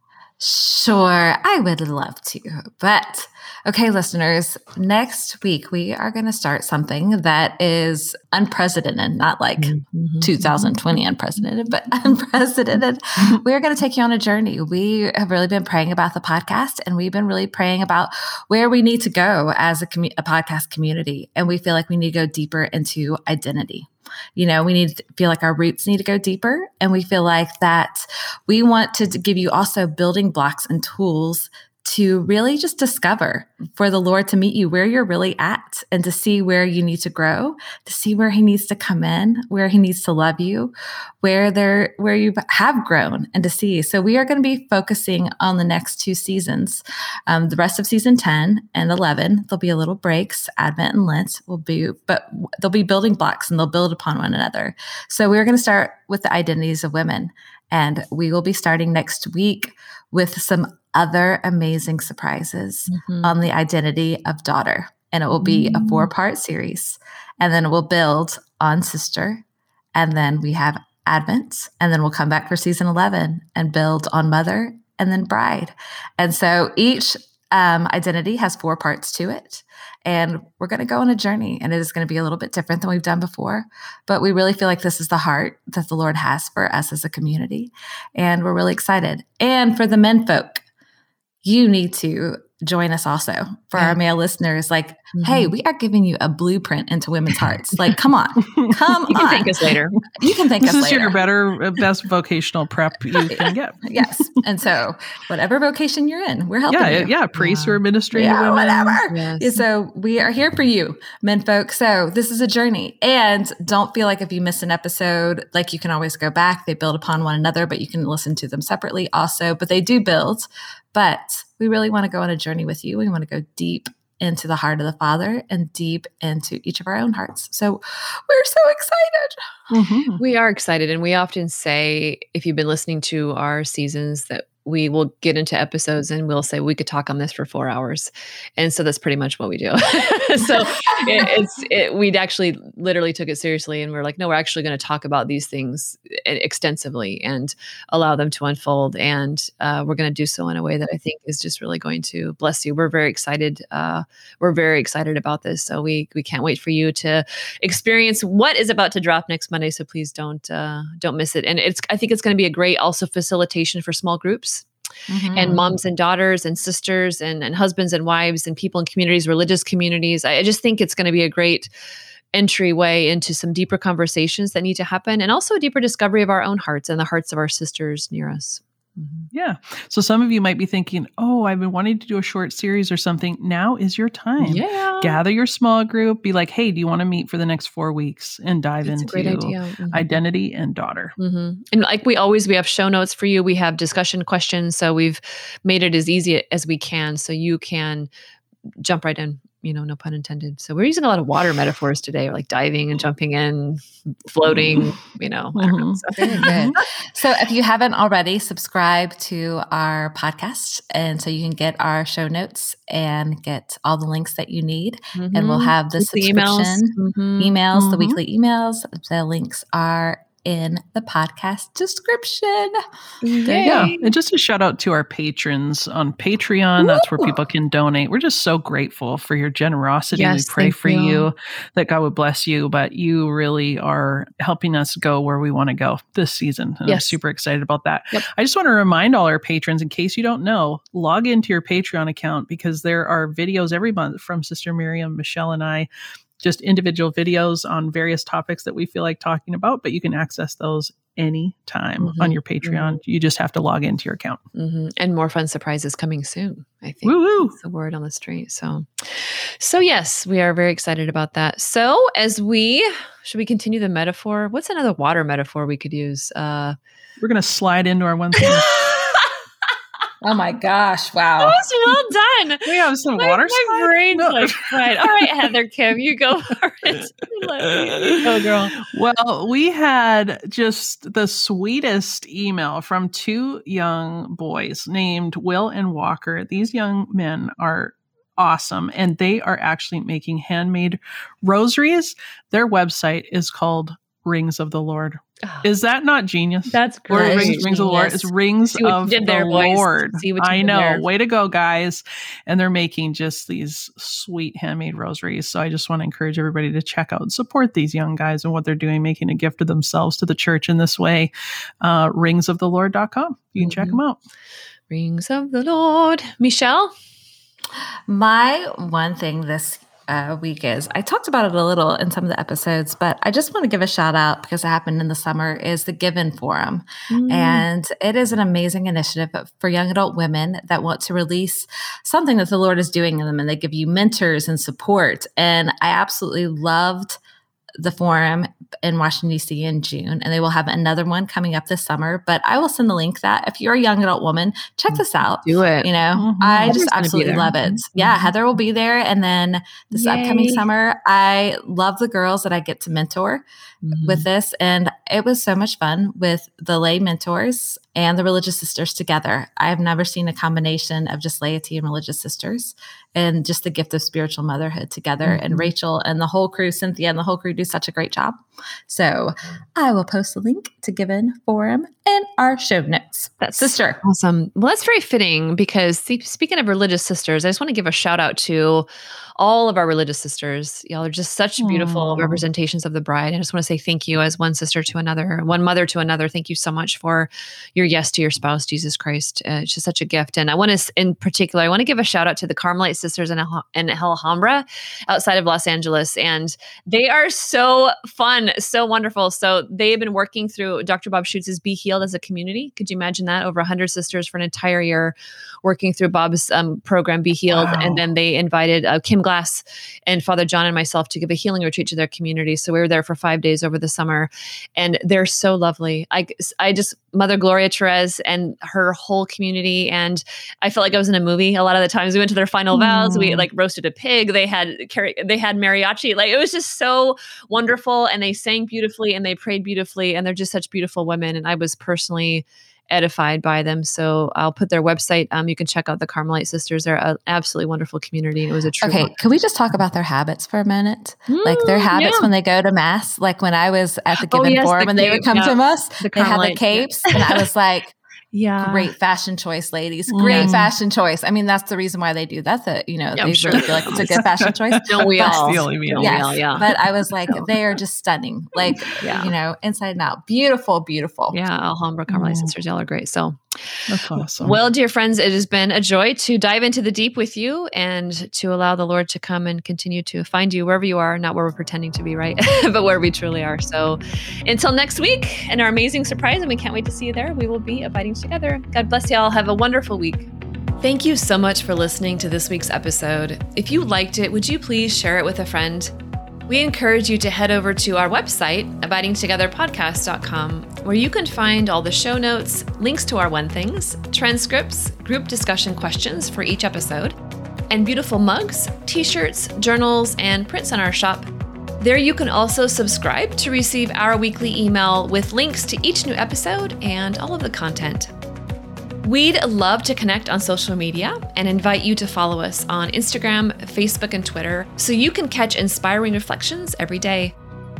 Sure, I would love to. But okay, listeners, next week we are going to start something that is unprecedented, not like mm-hmm. 2020 unprecedented, but unprecedented. we are going to take you on a journey. We have really been praying about the podcast and we've been really praying about where we need to go as a, commu- a podcast community. And we feel like we need to go deeper into identity. You know, we need to feel like our roots need to go deeper. And we feel like that we want to give you also building blocks and tools to really just discover for the Lord to meet you where you're really at and to see where you need to grow, to see where he needs to come in, where he needs to love you, where there where you have grown and to see. So we are going to be focusing on the next two seasons. Um, the rest of season 10 and 11, there'll be a little breaks, Advent and Lent will be, but they'll be building blocks and they'll build upon one another. So we're going to start with the identities of women. And we will be starting next week with some other amazing surprises mm-hmm. on the identity of daughter. And it will be mm-hmm. a four part series. And then we'll build on sister. And then we have Advent. And then we'll come back for season 11 and build on mother and then bride. And so each um, identity has four parts to it. And we're going to go on a journey, and it is going to be a little bit different than we've done before. But we really feel like this is the heart that the Lord has for us as a community. And we're really excited. And for the men folk, you need to join us also for yeah. our male listeners. Like, mm-hmm. hey, we are giving you a blueprint into women's hearts. Like, come on, come you can thank us later. You can thank this us is later. your better, uh, best vocational prep you can get. yes, and so whatever vocation you're in, we're helping. Yeah, you. yeah, priests yeah. or administrative yeah, whatever. Yes. So we are here for you, men folk. So this is a journey, and don't feel like if you miss an episode, like you can always go back. They build upon one another, but you can listen to them separately also. But they do build. But we really want to go on a journey with you. We want to go deep into the heart of the Father and deep into each of our own hearts. So we're so excited. Mm-hmm. We are excited. And we often say, if you've been listening to our seasons, that we will get into episodes and we'll say we could talk on this for four hours. And so that's pretty much what we do. So it, it's it, we'd actually literally took it seriously and we are like no we're actually going to talk about these things extensively and allow them to unfold. And uh, we're going to do so in a way that i think is just really going to bless you. We're very excited uh, we're very excited about this. So we we can't wait for you to experience what is about to drop next monday. So please don't uh, don't miss it. And it's i think it's going to be a great also facilitation for small groups Mm-hmm. and moms and daughters and sisters and, and husbands and wives and people in communities, religious communities. I, I just think it's going to be a great entryway into some deeper conversations that need to happen and also a deeper discovery of our own hearts and the hearts of our sisters near us. Mm-hmm. Yeah. So some of you might be thinking, oh, I've been wanting to do a short series or something. Now is your time. Yeah. Gather your small group. Be like, hey, do you want to meet for the next four weeks and dive That's into mm-hmm. identity and daughter? Mm-hmm. And like we always, we have show notes for you. We have discussion questions. So we've made it as easy as we can so you can jump right in you know, no pun intended. So we're using a lot of water metaphors today, like diving and jumping in, floating, you know. Mm-hmm. So. Very good. so if you haven't already, subscribe to our podcast. And so you can get our show notes and get all the links that you need. Mm-hmm. And we'll mm-hmm. have the weekly subscription emails, mm-hmm. emails the mm-hmm. weekly emails. The links are in the podcast description. Yeah. And just a shout out to our patrons on Patreon. Woo! That's where people can donate. We're just so grateful for your generosity. Yes, we pray for you. you that God would bless you, but you really are helping us go where we want to go this season. And yes. I'm super excited about that. Yep. I just want to remind all our patrons, in case you don't know, log into your Patreon account because there are videos every month from Sister Miriam, Michelle, and I just individual videos on various topics that we feel like talking about, but you can access those anytime mm-hmm. on your Patreon. Mm-hmm. You just have to log into your account. Mm-hmm. And more fun surprises coming soon, I think. Woo-woo. the word on the street. So, so yes, we are very excited about that. So as we, should we continue the metaphor? What's another water metaphor we could use? Uh, We're going to slide into our one thing. Oh my gosh! Wow, that was well done. We have some my, water. My brain's no. like right. All right, Heather Khym, you go for it. oh, girl. Well, we had just the sweetest email from two young boys named Will and Walker. These young men are awesome, and they are actually making handmade rosaries. Their website is called Rings of the Lord is that not genius? That's great. Rings, rings, of the Lord. It's rings of the there, Lord. I know. There. Way to go, guys! And they're making just these sweet handmade rosaries. So I just want to encourage everybody to check out and support these young guys and what they're doing, making a gift of themselves to the church in this way. Uh, ringsoftheLord.com. You can mm-hmm. check them out. Rings of the Lord. Michelle. My one thing this uh, week is. I talked about it a little in some of the episodes, but I just want to give a shout out because it happened in the summer is the Given Forum. Mm. And it is an amazing initiative for young adult women that want to release something that the Lord is doing in them and they give you mentors and support. And I absolutely loved the forum in Washington, D.C. in June, and they will have another one coming up this summer. But I will send the link that if you're a young adult woman, check this out. Do it. You know, mm-hmm. I Heather's just absolutely love it. Mm-hmm. Yeah, Heather will be there. And then this Yay. upcoming summer, I love the girls that I get to mentor mm-hmm. with this. And it was so much fun with the lay mentors and the religious sisters together. I've never seen a combination of just laity and religious sisters and just the gift of spiritual motherhood together. Mm-hmm. And Rachel and the whole crew, Cynthia and the whole crew do such a great job. So I will post the link to Given Forum in our show notes. That's sister. Awesome. Well, that's very fitting because speaking of religious sisters, I just want to give a shout out to all of our religious sisters. Y'all are just such beautiful Aww. representations of the bride. I just want to say thank you as one sister to another, one mother to another. Thank you so much for your yes to your spouse, Jesus Christ. Uh, it's just such a gift. And I want to, in particular, I want to give a shout out to the Carmelite sisters in, in Alhambra outside of Los Angeles. And they are so fun, so wonderful. So they have been working through Dr. Bob Schuchts's Be Healed as a community. Could you imagine that? Over 100 sisters for an entire year working through Bob's um, program, Be Healed. Wow. And then they invited uh, Kim Glass and Father John and myself to give a healing retreat to their community. So we were there for five days over the summer, and they're so lovely. I, I just Mother Gloria Therese and her whole community, and I felt like I was in a movie. A lot of the times we went to their final mm. vows. We like roasted a pig. They had they had mariachi. Like it was just so wonderful, and they sang beautifully and they prayed beautifully, and they're just such beautiful women. And I was personally edified by them. So I'll put their website. Um, you can check out the Carmelite Sisters. They're an absolutely wonderful community. It was a true. Okay, honor. can we just talk about their habits for a minute? Mm, like their habits yeah. when they go to mass. Like when I was at the oh, Given oh, yes, Forum the and they would come yeah. to mass, the they had the capes, yeah. and I was like. Yeah. Great fashion choice, ladies. Great mm. fashion choice. I mean, that's the reason why they do that. That, you know, yeah, they sure. really feel like it's a good fashion choice. Don't we all? Yes, yeah. But I was like, they are just stunning. Like, yeah. you know, inside and out. Beautiful, beautiful. Yeah. Alhambra Carmelite mm. Sisters, y'all are great. So that's awesome. Well, dear friends, it has been a joy to dive into the deep with you and to allow the Lord to come and continue to find you wherever you are, not where we're pretending to be, right? but where we truly are. So until next week and our amazing surprise, and we can't wait to see you there, we will be abiding together. God bless you all. Have a wonderful week. Thank you so much for listening to this week's episode. If you liked it, would you please share it with a friend? We encourage you to head over to our website, abidingtogetherpodcast.com, where you can find all the show notes, links to our One Things, transcripts, group discussion questions for each episode, and beautiful mugs, t shirts, journals, and prints on our shop. There you can also subscribe to receive our weekly email with links to each new episode and all of the content. We'd love to connect on social media and invite you to follow us on Instagram, Facebook, and Twitter so you can catch inspiring reflections every day.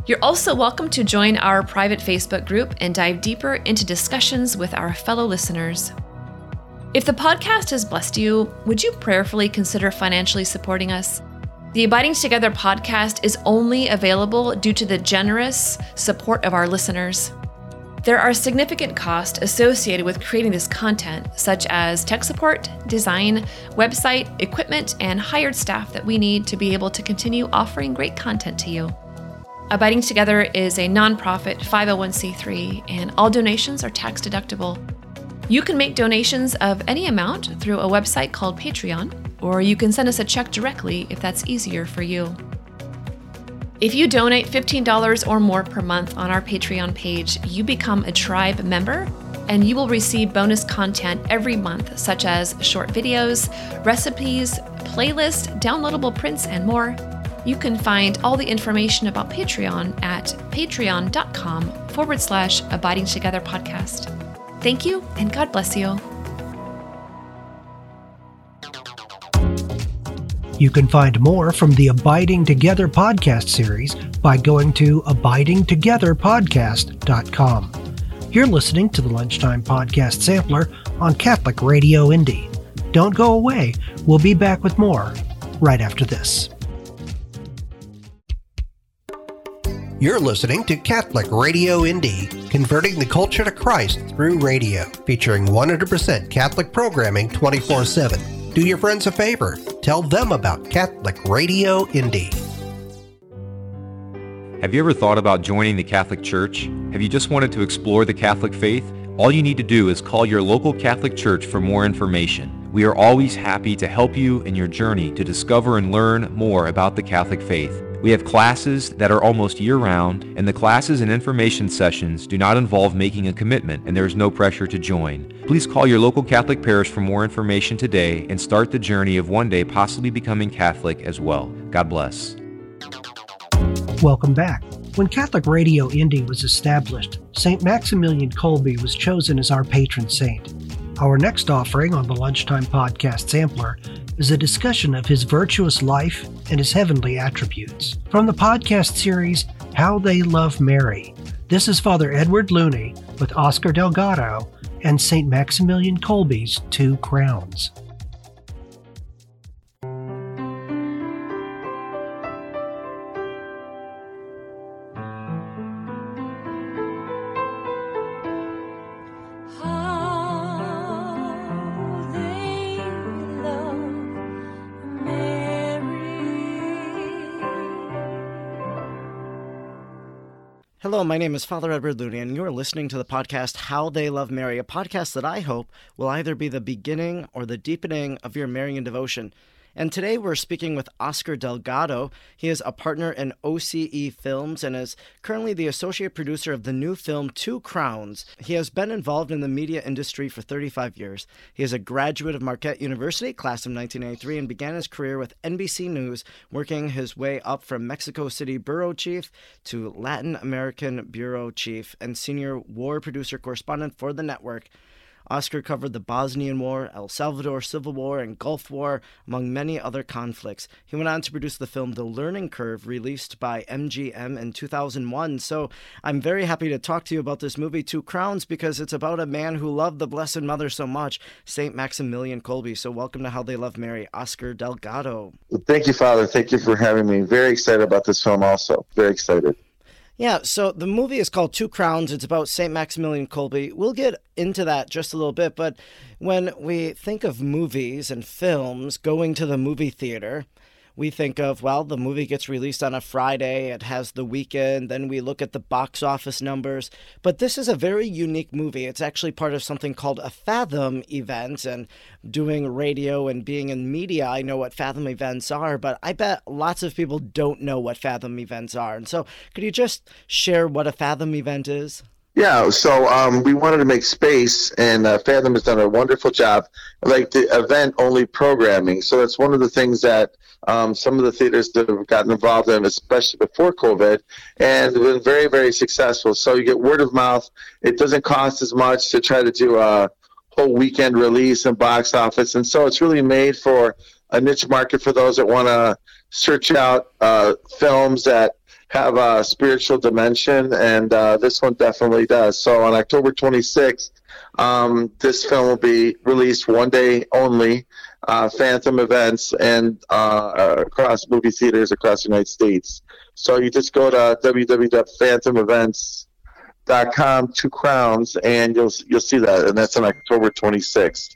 You're also welcome to join our private Facebook group and dive deeper into discussions with our fellow listeners. If the podcast has blessed you, would you prayerfully consider financially supporting us? The Abiding Together podcast is only available due to the generous support of our listeners. There are significant costs associated with creating this content, such as tech support, design, website, equipment, and hired staff that we need to be able to continue offering great content to you. Abiding Together is a nonprofit 501c3, and all donations are tax deductible. You can make donations of any amount through a website called Patreon, or you can send us a check directly if that's easier for you. If you donate $15 or more per month on our Patreon page, you become a tribe member and you will receive bonus content every month, such as short videos, recipes, playlists, downloadable prints, and more. You can find all the information about Patreon at patreon.com forward slash abiding together podcast. Thank you and God bless you. You can find more from the Abiding Together podcast series by going to abidingtogetherpodcast.com. You're listening to the Lunchtime Podcast Sampler on Catholic Radio Indy. Don't go away. We'll be back with more right after this. You're listening to Catholic Radio Indy, converting the culture to Christ through radio, featuring 100% Catholic programming 24 7. Do your friends a favor. Tell them about Catholic Radio Indy. Have you ever thought about joining the Catholic Church? Have you just wanted to explore the Catholic faith? All you need to do is call your local Catholic Church for more information. We are always happy to help you in your journey to discover and learn more about the Catholic faith. We have classes that are almost year-round, and the classes and information sessions do not involve making a commitment, and there is no pressure to join. Please call your local Catholic parish for more information today and start the journey of one day possibly becoming Catholic as well. God bless. Welcome back. When Catholic Radio Indy was established, St. Maximilian Kolbe was chosen as our patron saint. Our next offering on the Lunchtime Podcast Sampler is a discussion of his virtuous life and his heavenly attributes. From the podcast series, How They Love Mary, this is Father Edward Looney with Oscar Delgado and St. Maximilian Kolbe's Two Crowns. Hello, my name is Father Edward Looney, and you're listening to the podcast How They Love Mary, a podcast that I hope will either be the beginning or the deepening of your Marian devotion. And today we're speaking with Oscar Delgado. He is a partner in OCE Films and is currently the associate producer of the new film Two Crowns. He has been involved in the media industry for 35 years. He is a graduate of Marquette University, class of 1983, and began his career with NBC News, working his way up from Mexico City bureau chief to Latin American bureau chief and senior war producer correspondent for the network. Oscar covered the Bosnian War, El Salvador Civil War, and Gulf War, among many other conflicts. He went on to produce the film The Learning Curve, released by MGM in 2001. So I'm very happy to talk to you about this movie, Two Crowns, because it's about a man who loved the Blessed Mother so much, St. Maximilian Kolbe. So welcome to How They Love Mary, Oscar Delgado. Thank you, Father. Thank you for having me. Very excited about this film, also. Very excited. Yeah, so the movie is called Two Crowns. It's about St. Maximilian Kolbe. We'll get into that just a little bit, but when we think of movies and films, going to the movie theater, we think of, well, the movie gets released on a Friday, it has the weekend, then we look at the box office numbers. But this is a very unique movie. It's actually part of something called a Fathom event. And doing radio and being in media, I know what Fathom events are, but I bet lots of people don't know what Fathom events are. And so, could you just share what a Fathom event is? Yeah, so um, we wanted to make space, and uh, Fathom has done a wonderful job, like the event only programming. So that's one of the things that um, some of the theaters that have gotten involved in, especially before COVID, and been very, very successful. So you get word of mouth. It doesn't cost as much to try to do a whole weekend release and box office, and so it's really made for a niche market for those that want to search out uh, films that have a spiritual dimension, and uh, this one definitely does. So on October 26th, um, this film will be released one day only, uh, Fathom events, and uh, across movie theaters across the United States. So you just go to www.fathomevents.com, two crowns, and you'll you'll see that, and that's on October 26th.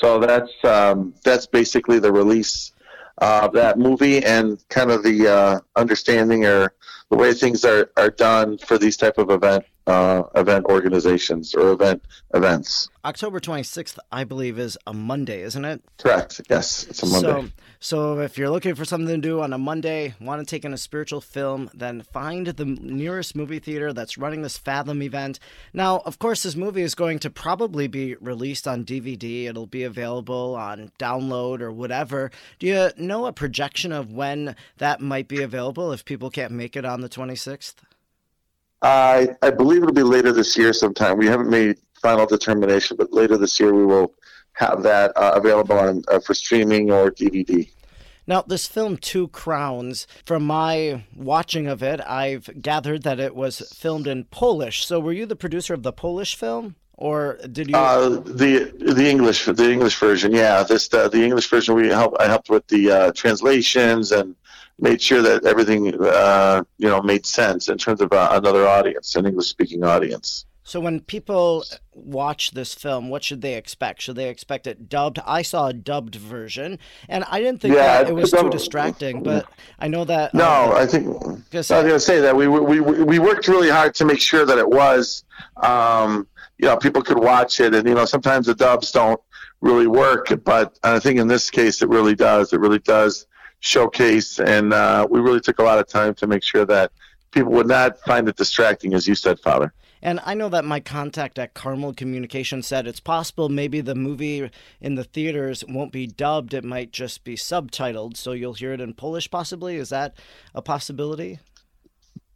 So that's um, that's basically the release of that movie and kind of the uh, understanding or the way things are, are done for these type of event uh, event organizations or event events. October 26th, I believe, is a Monday, isn't it? Correct. Yes, it's a Monday. So, so if you're looking for something to do on a Monday, want to take in a spiritual film, then find the nearest movie theater that's running this Fathom event. Now, of course, this movie is going to probably be released on DVD. It'll be available on download or whatever. Do you know a projection of when that might be available if people can't make it on the 26th? I I believe it'll be later this year sometime. We haven't made final determination, but later this year we will have that uh, available on uh, for streaming or DVD. Now, this film, Two Crowns, from my watching of it, I've gathered that it was filmed in Polish. So, were you the producer of the Polish film, or did you? Uh, the the English the English version, yeah. This the, the English version we help I helped with the uh, translations and made sure that everything uh, you know made sense in terms of uh, another audience, an English speaking audience. So when people watch this film, what should they expect? Should they expect it dubbed? I saw a dubbed version, and I didn't think yeah, that it was too distracting. But I know that. No, uh, I think I was going to say that we, we we worked really hard to make sure that it was, um, you know, people could watch it, and you know, sometimes the dubs don't really work, but I think in this case it really does. It really does showcase, and uh, we really took a lot of time to make sure that people would not find it distracting, as you said, Father. And I know that my contact at Carmel Communication said it's possible maybe the movie in the theaters won't be dubbed; it might just be subtitled, so you'll hear it in Polish. Possibly, is that a possibility?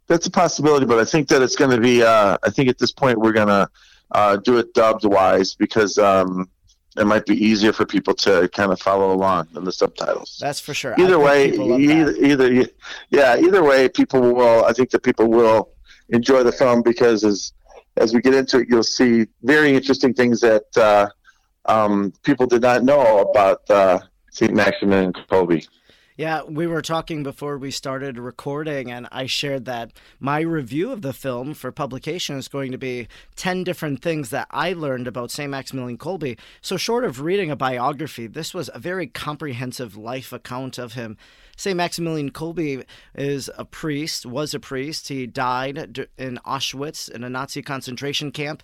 That's a possibility, but I think that it's going to be. Uh, I think at this point we're going to uh, do it dubbed wise because um, it might be easier for people to kind of follow along than the subtitles. That's for sure. Either way, either, either, yeah, either way, people will. I think that people will enjoy the film because as as we get into it, you'll see very interesting things that uh, um, people did not know about uh, Saint and Kolbe. Yeah, we were talking before we started recording, and I shared that my review of the film for publication is going to be 10 different things that I learned about St. Maximilian Kolbe. So, short of reading a biography, this was a very comprehensive life account of him. St. Maximilian Kolbe is a priest, was a priest. He died in Auschwitz in a Nazi concentration camp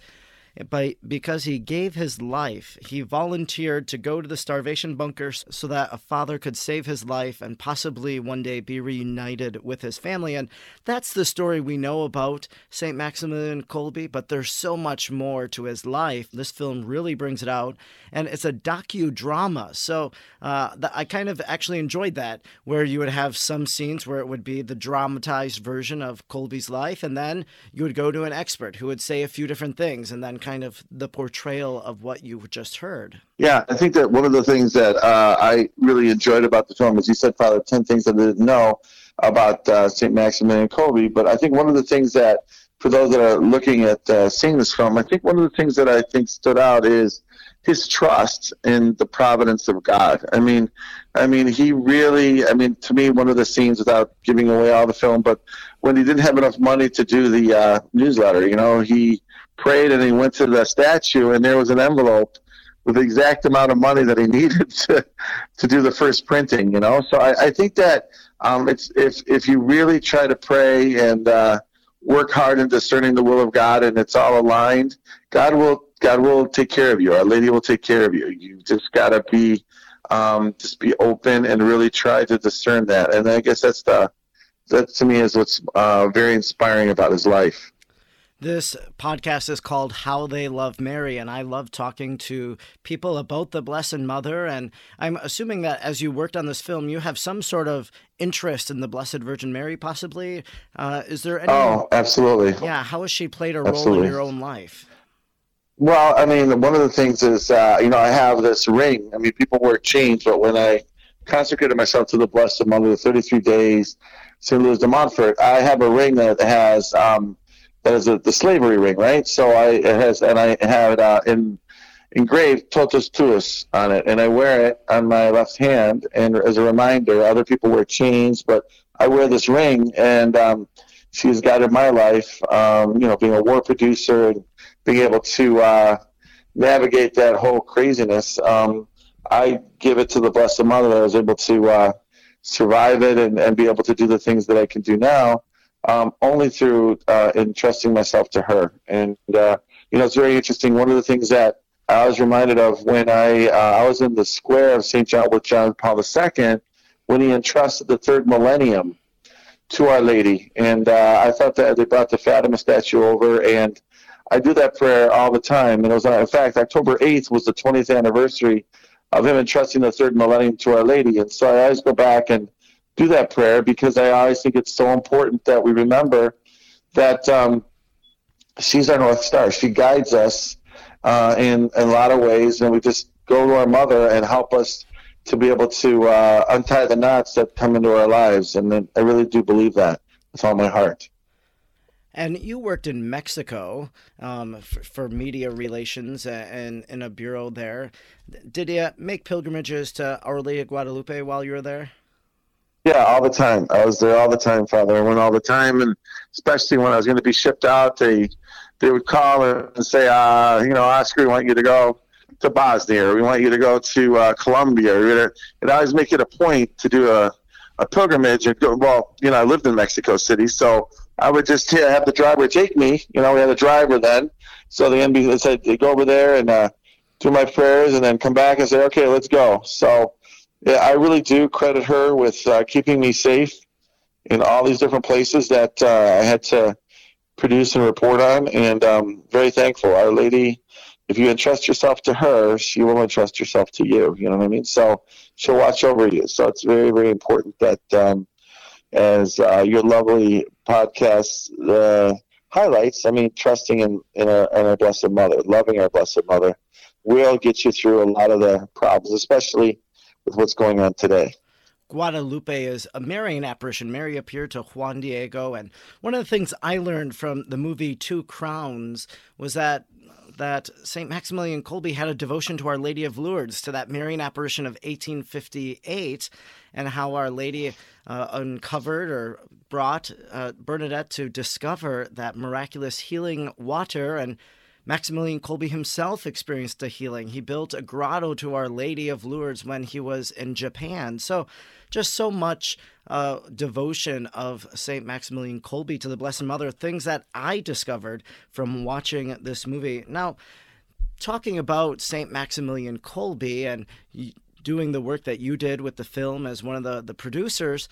but because he gave his life, he volunteered to go to the starvation bunkers so that a father could save his life and possibly one day be reunited with his family. And that's the story we know about St. Maximilian Kolbe, but there's so much more to his life. This film really brings it out, and it's a docudrama. So uh, I kind of actually enjoyed that, where you would have some scenes where it would be the dramatized version of Kolbe's life, and then you would go to an expert who would say a few different things, and then kind of the portrayal of what you just heard. Yeah, I think that one of the things that uh, I really enjoyed about the film, as you said, Father, 10 things that I didn't know about uh, St. Maximilian Kolbe. But I think one of the things that, for those that are looking at uh, seeing this film, I think one of the things that I think stood out is his trust in the providence of God. I mean, I mean, he really, I mean, to me, one of the scenes, without giving away all the film, but when he didn't have enough money to do the uh, newsletter, you know, he prayed and he went to the statue and there was an envelope with the exact amount of money that he needed to, to do the first printing, you know? So I, I think that um, it's, if, if you really try to pray and uh, work hard in discerning the will of God and it's all aligned, God will, God will take care of you. Our Lady will take care of you. You just got to be, um, just be open and really try to discern that. And I guess that's the, that to me is what's uh, very inspiring about his life. This podcast is called How They Love Mary, and I love talking to people about the Blessed Mother. And I'm assuming that as you worked on this film, you have some sort of interest in the Blessed Virgin Mary, possibly. Uh, is there any? Oh, absolutely. Yeah, how has she played a role absolutely. in your own life? Well, I mean, one of the things is, uh, you know, I have this ring. I mean, people wear chains, but when I consecrated myself to the Blessed Mother, the 33 days, St. Louis de Montfort. I have a ring that has um, that is a, the slavery ring, right? So I it has, and I have it uh, in engraved totus tuus on it, and I wear it on my left hand, and as a reminder, other people wear chains, but I wear this ring, and um, she's guided my life. Um, you know, being a war producer and being able to uh, navigate that whole craziness. Um, I give it to the Blessed Mother that I was able to uh, survive it and, and be able to do the things that I can do now, um, only through uh, entrusting myself to her. And uh, you know, it's very interesting. One of the things that I was reminded of when I uh, I was in the square of St. John with John Paul II when he entrusted the third millennium to Our Lady, and uh, I thought that they brought the Fatima statue over, and I do that prayer all the time. And it was, uh, in fact, October 8th was the 20th anniversary of him entrusting the third millennium to Our Lady, and so I always go back and do that prayer because I always think it's so important that we remember that um, she's our north star. She guides us uh, in, in a lot of ways, and we just go to our mother and help us to be able to uh, untie the knots that come into our lives. And I really do believe that with all my heart. And you worked in Mexico um, for, for, media relations and in a bureau there. Did you make pilgrimages to Our Lady of Guadalupe while you were there? Yeah, all the time. I was there all the time, Father. I went all the time, and especially when I was going to be shipped out, they they would call and say, uh, you know, Oscar, we want you to go to Bosnia, or we want you to go to uh, Colombia. And I always make it a point to do a, a pilgrimage and go. Well, you know, I lived in Mexico City, so I would just have the driver take me. You know, we had a driver then, so the NBC said go over there and uh, do my prayers, and then come back and say, okay, let's go. So yeah, I really do credit her with uh, keeping me safe in all these different places that uh, I had to produce and report on, and um, very thankful. Our Lady, if you entrust yourself to her, she will entrust herself to you. You know what I mean? So she'll watch over you. So it's very, very important that, um, as uh, your lovely podcast uh, highlights, I mean, trusting in, in, our, in our Blessed Mother, loving our Blessed Mother, will get you through a lot of the problems, especially with what's going on today. Guadalupe is a Marian apparition. Mary appeared to Juan Diego, and one of the things I learned from the movie Two Crowns was that that Saint Maximilian Kolbe had a devotion to Our Lady of Lourdes, to that Marian apparition of 1858, and how Our Lady uh, uncovered or brought uh, Bernadette to discover that miraculous healing water and Maximilian Kolbe himself experienced a healing. He built a grotto to Our Lady of Lourdes when he was in Japan. So, just so much uh, devotion of St. Maximilian Kolbe to the Blessed Mother, things that I discovered from watching this movie. Now, talking about St. Maximilian Kolbe and doing the work that you did with the film as one of the, the producers,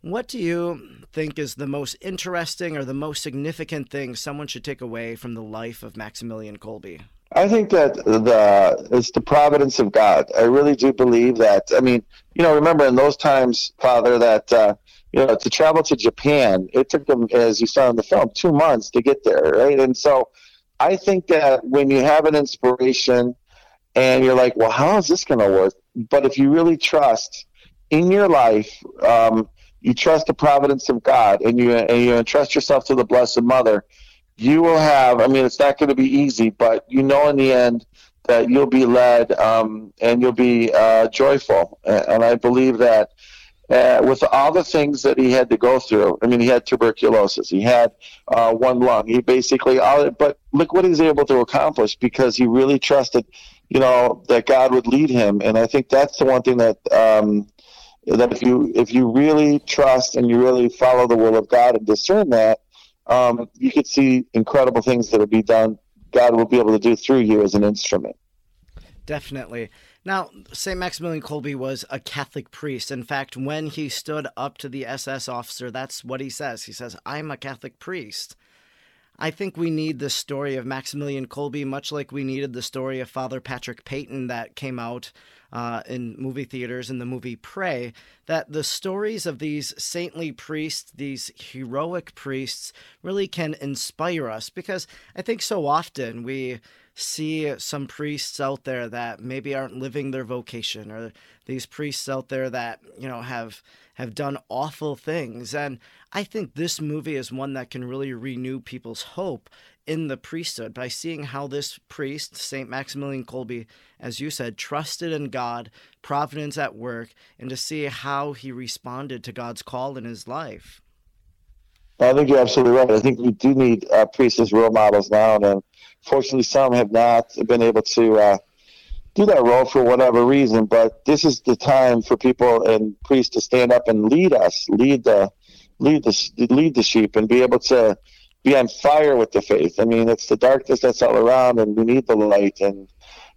what do you think is the most interesting or the most significant thing someone should take away from the life of Maximilian Kolbe? I think that the it's the providence of God. I really do believe that. I mean, you know, remember in those times, Father, that uh, you know to travel to Japan, it took them, as you saw in the film, two months to get there, right? And so, I think that when you have an inspiration, and you're like, well, how is this going to work? But if you really trust in your life, um, you trust the providence of God and you and you entrust yourself to the Blessed Mother, you will have. I mean, it's not going to be easy, but you know in the end that you'll be led um, and you'll be uh, joyful. And I believe that. Uh, with all the things that he had to go through, I mean, he had tuberculosis, he had uh, one lung, he basically, all, but look what he's able to accomplish because he really trusted, you know, that God would lead him. And I think that's the one thing that um, that if you if you really trust and you really follow the will of God and discern that, um, you could see incredible things that will be done. God will be able to do through you as an instrument. Definitely. Now, St. Maximilian Kolbe was a Catholic priest. In fact, when he stood up to the SS officer, that's what he says. He says, I'm a Catholic priest. I think we need the story of Maximilian Kolbe, much like we needed the story of Father Patrick Peyton that came out uh, in movie theaters in the movie Pray, that the stories of these saintly priests, these heroic priests, really can inspire us because I think so often we see some priests out there that maybe aren't living their vocation or these priests out there that, you know, have have done awful things. And I think this movie is one that can really renew people's hope in the priesthood by seeing how this priest, St. Maximilian Kolbe, as you said, trusted in God, providence at work, and to see how he responded to God's call in his life. I think you're absolutely right. I think we do need uh, priests as role models now, and fortunately, some have not been able to uh, do that role for whatever reason. But this is the time for people and priests to stand up and lead us, lead the lead the lead the sheep, and be able to be on fire with the faith. I mean, it's the darkness that's all around, and we need the light. And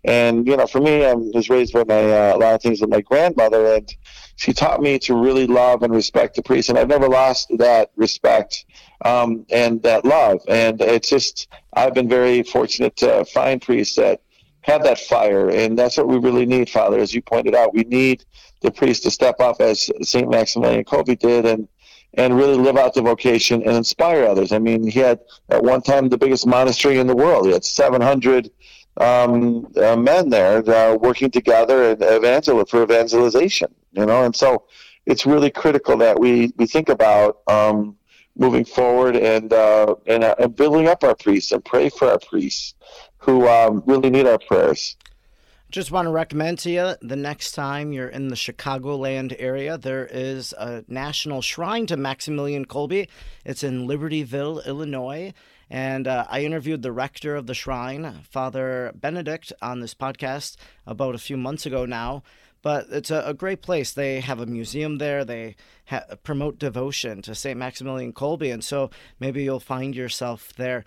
and you know, for me, I was raised by my uh, a lot of things with my grandmother, and she taught me to really love and respect the priest, and I've never lost that respect um, and that love. And it's just I've been very fortunate to find priests that have that fire, and that's what we really need, Father. As you pointed out, we need the priest to step up as Saint Maximilian Kolbe did, and and really live out the vocation and inspire others. I mean, he had at one time the biggest monastery in the world. He had 700 um, uh, men there uh, working together and evangel for evangelization. You know, and so it's really critical that we we think about. Um, moving forward and uh, and, uh, and building up our priests and pray for our priests who um, really need our prayers. Just want to recommend to you the next time you're in the Chicagoland area, there is a national shrine to Maximilian Kolbe. It's in Libertyville, Illinois. And uh, I interviewed the rector of the shrine, Father Benedict, on this podcast about a few months ago now. But it's a, a great place. They have a museum there. They ha- promote devotion to St. Maximilian Kolbe. And so maybe you'll find yourself there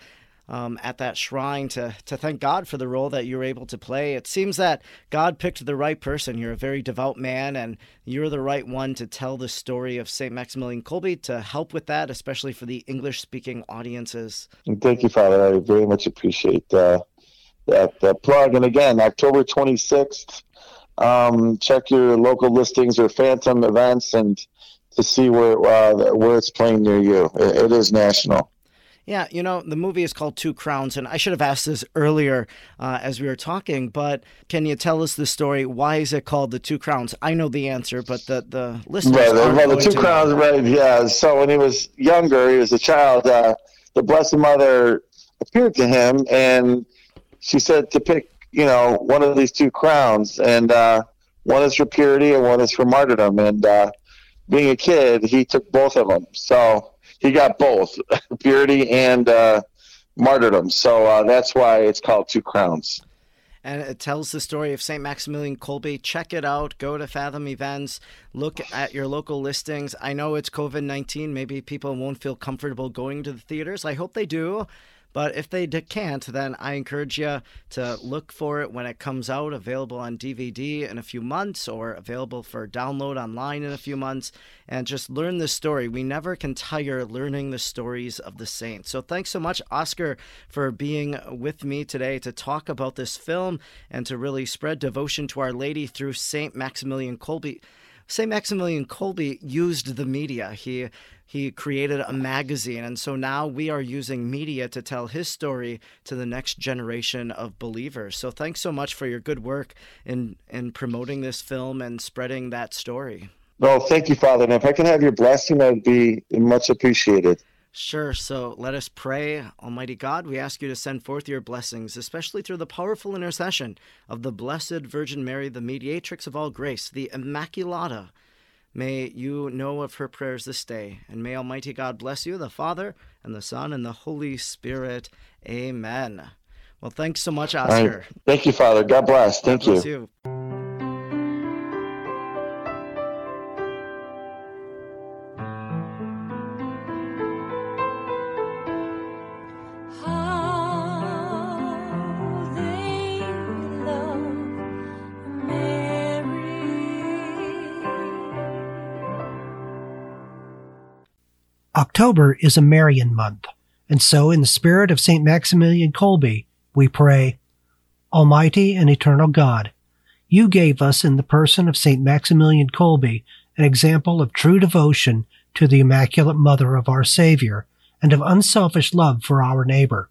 um, at that shrine to, to thank God for the role that you were able to play. It seems that God picked the right person. You're a very devout man, and you're the right one to tell the story of St. Maximilian Kolbe to help with that, especially for the English speaking audiences. Thank you, Father. I very much appreciate uh, that, that plug. And again, October 26th, um, check your local listings or Fathom events and to see where uh, where it's playing near you. it, it is national. Yeah, you know, the movie is called Two Crowns, and I should have asked this earlier uh, as we were talking, but can you tell us the story? Why is it called The Two Crowns? I know the answer, but the, the listeners. Right, well, the Two Crowns, know. right, yeah. So when he was younger, he was a child, uh, the Blessed Mother appeared to him, and she said to pick, you know, one of these two crowns, and uh, one is for purity and one is for martyrdom. And uh, being a kid, he took both of them. So he got both purity and uh, martyrdom. So uh, that's why it's called Two Crowns. And it tells the story of St. Maximilian Kolbe. Check it out. Go to Fathom Events. Look at your local listings. I know it's COVID 19. Maybe people won't feel comfortable going to the theaters. I hope they do. But if they can't, then I encourage you to look for it when it comes out, available on DVD in a few months or available for download online in a few months, and just learn the story. We never can tire learning the stories of the saints. So thanks so much, Oscar, for being with me today to talk about this film and to really spread devotion to Our Lady through St. Maximilian Kolbe. St. Maximilian Kolbe used the media. He he created a magazine, and so now we are using media to tell his story to the next generation of believers. So thanks so much for your good work in in promoting this film and spreading that story. Well, thank you, Father. And if I can have your blessing, that would be much appreciated. Sure. So let us pray. Almighty God, we ask you to send forth your blessings, especially through the powerful intercession of the Blessed Virgin Mary, the mediatrix of all grace, the Immaculata. May you know of her prayers this day, and may Almighty God bless you, the Father, and the Son, and the Holy Spirit. Amen. Well, thanks so much, Oscar. Right. Thank you, Father. God bless. Thank God bless you. you. October is a Marian month, and so in the spirit of St. Maximilian Kolbe, we pray, Almighty and eternal God, you gave us in the person of St. Maximilian Kolbe an example of true devotion to the Immaculate Mother of our Savior and of unselfish love for our neighbor.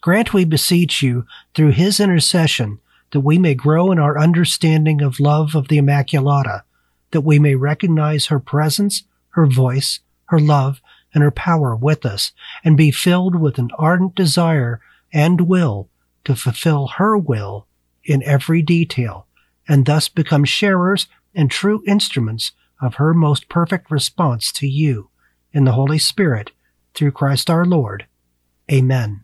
Grant, we beseech you, through his intercession, that we may grow in our understanding of love of the Immaculata, that we may recognize her presence, her voice, her love, and her power with us, and be filled with an ardent desire and will to fulfill her will in every detail, and thus become sharers and true instruments of her most perfect response to you in the Holy Spirit through Christ our Lord. Amen.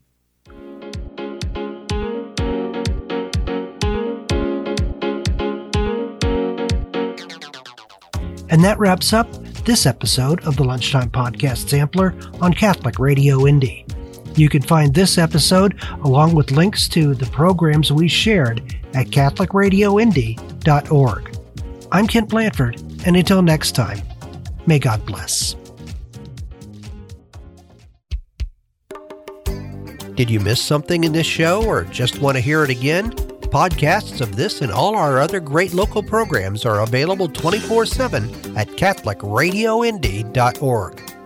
And that wraps up this episode of the Lunchtime Podcast Sampler on Catholic Radio Indy. You can find this episode along with links to the programs we shared at CatholicRadioIndy.org. I'm Kent Blanford, and until next time, may God bless. Did you miss something in this show or just want to hear it again? Podcasts of this and all our other great local programs are available 24 7 at CatholicRadioIndy.org.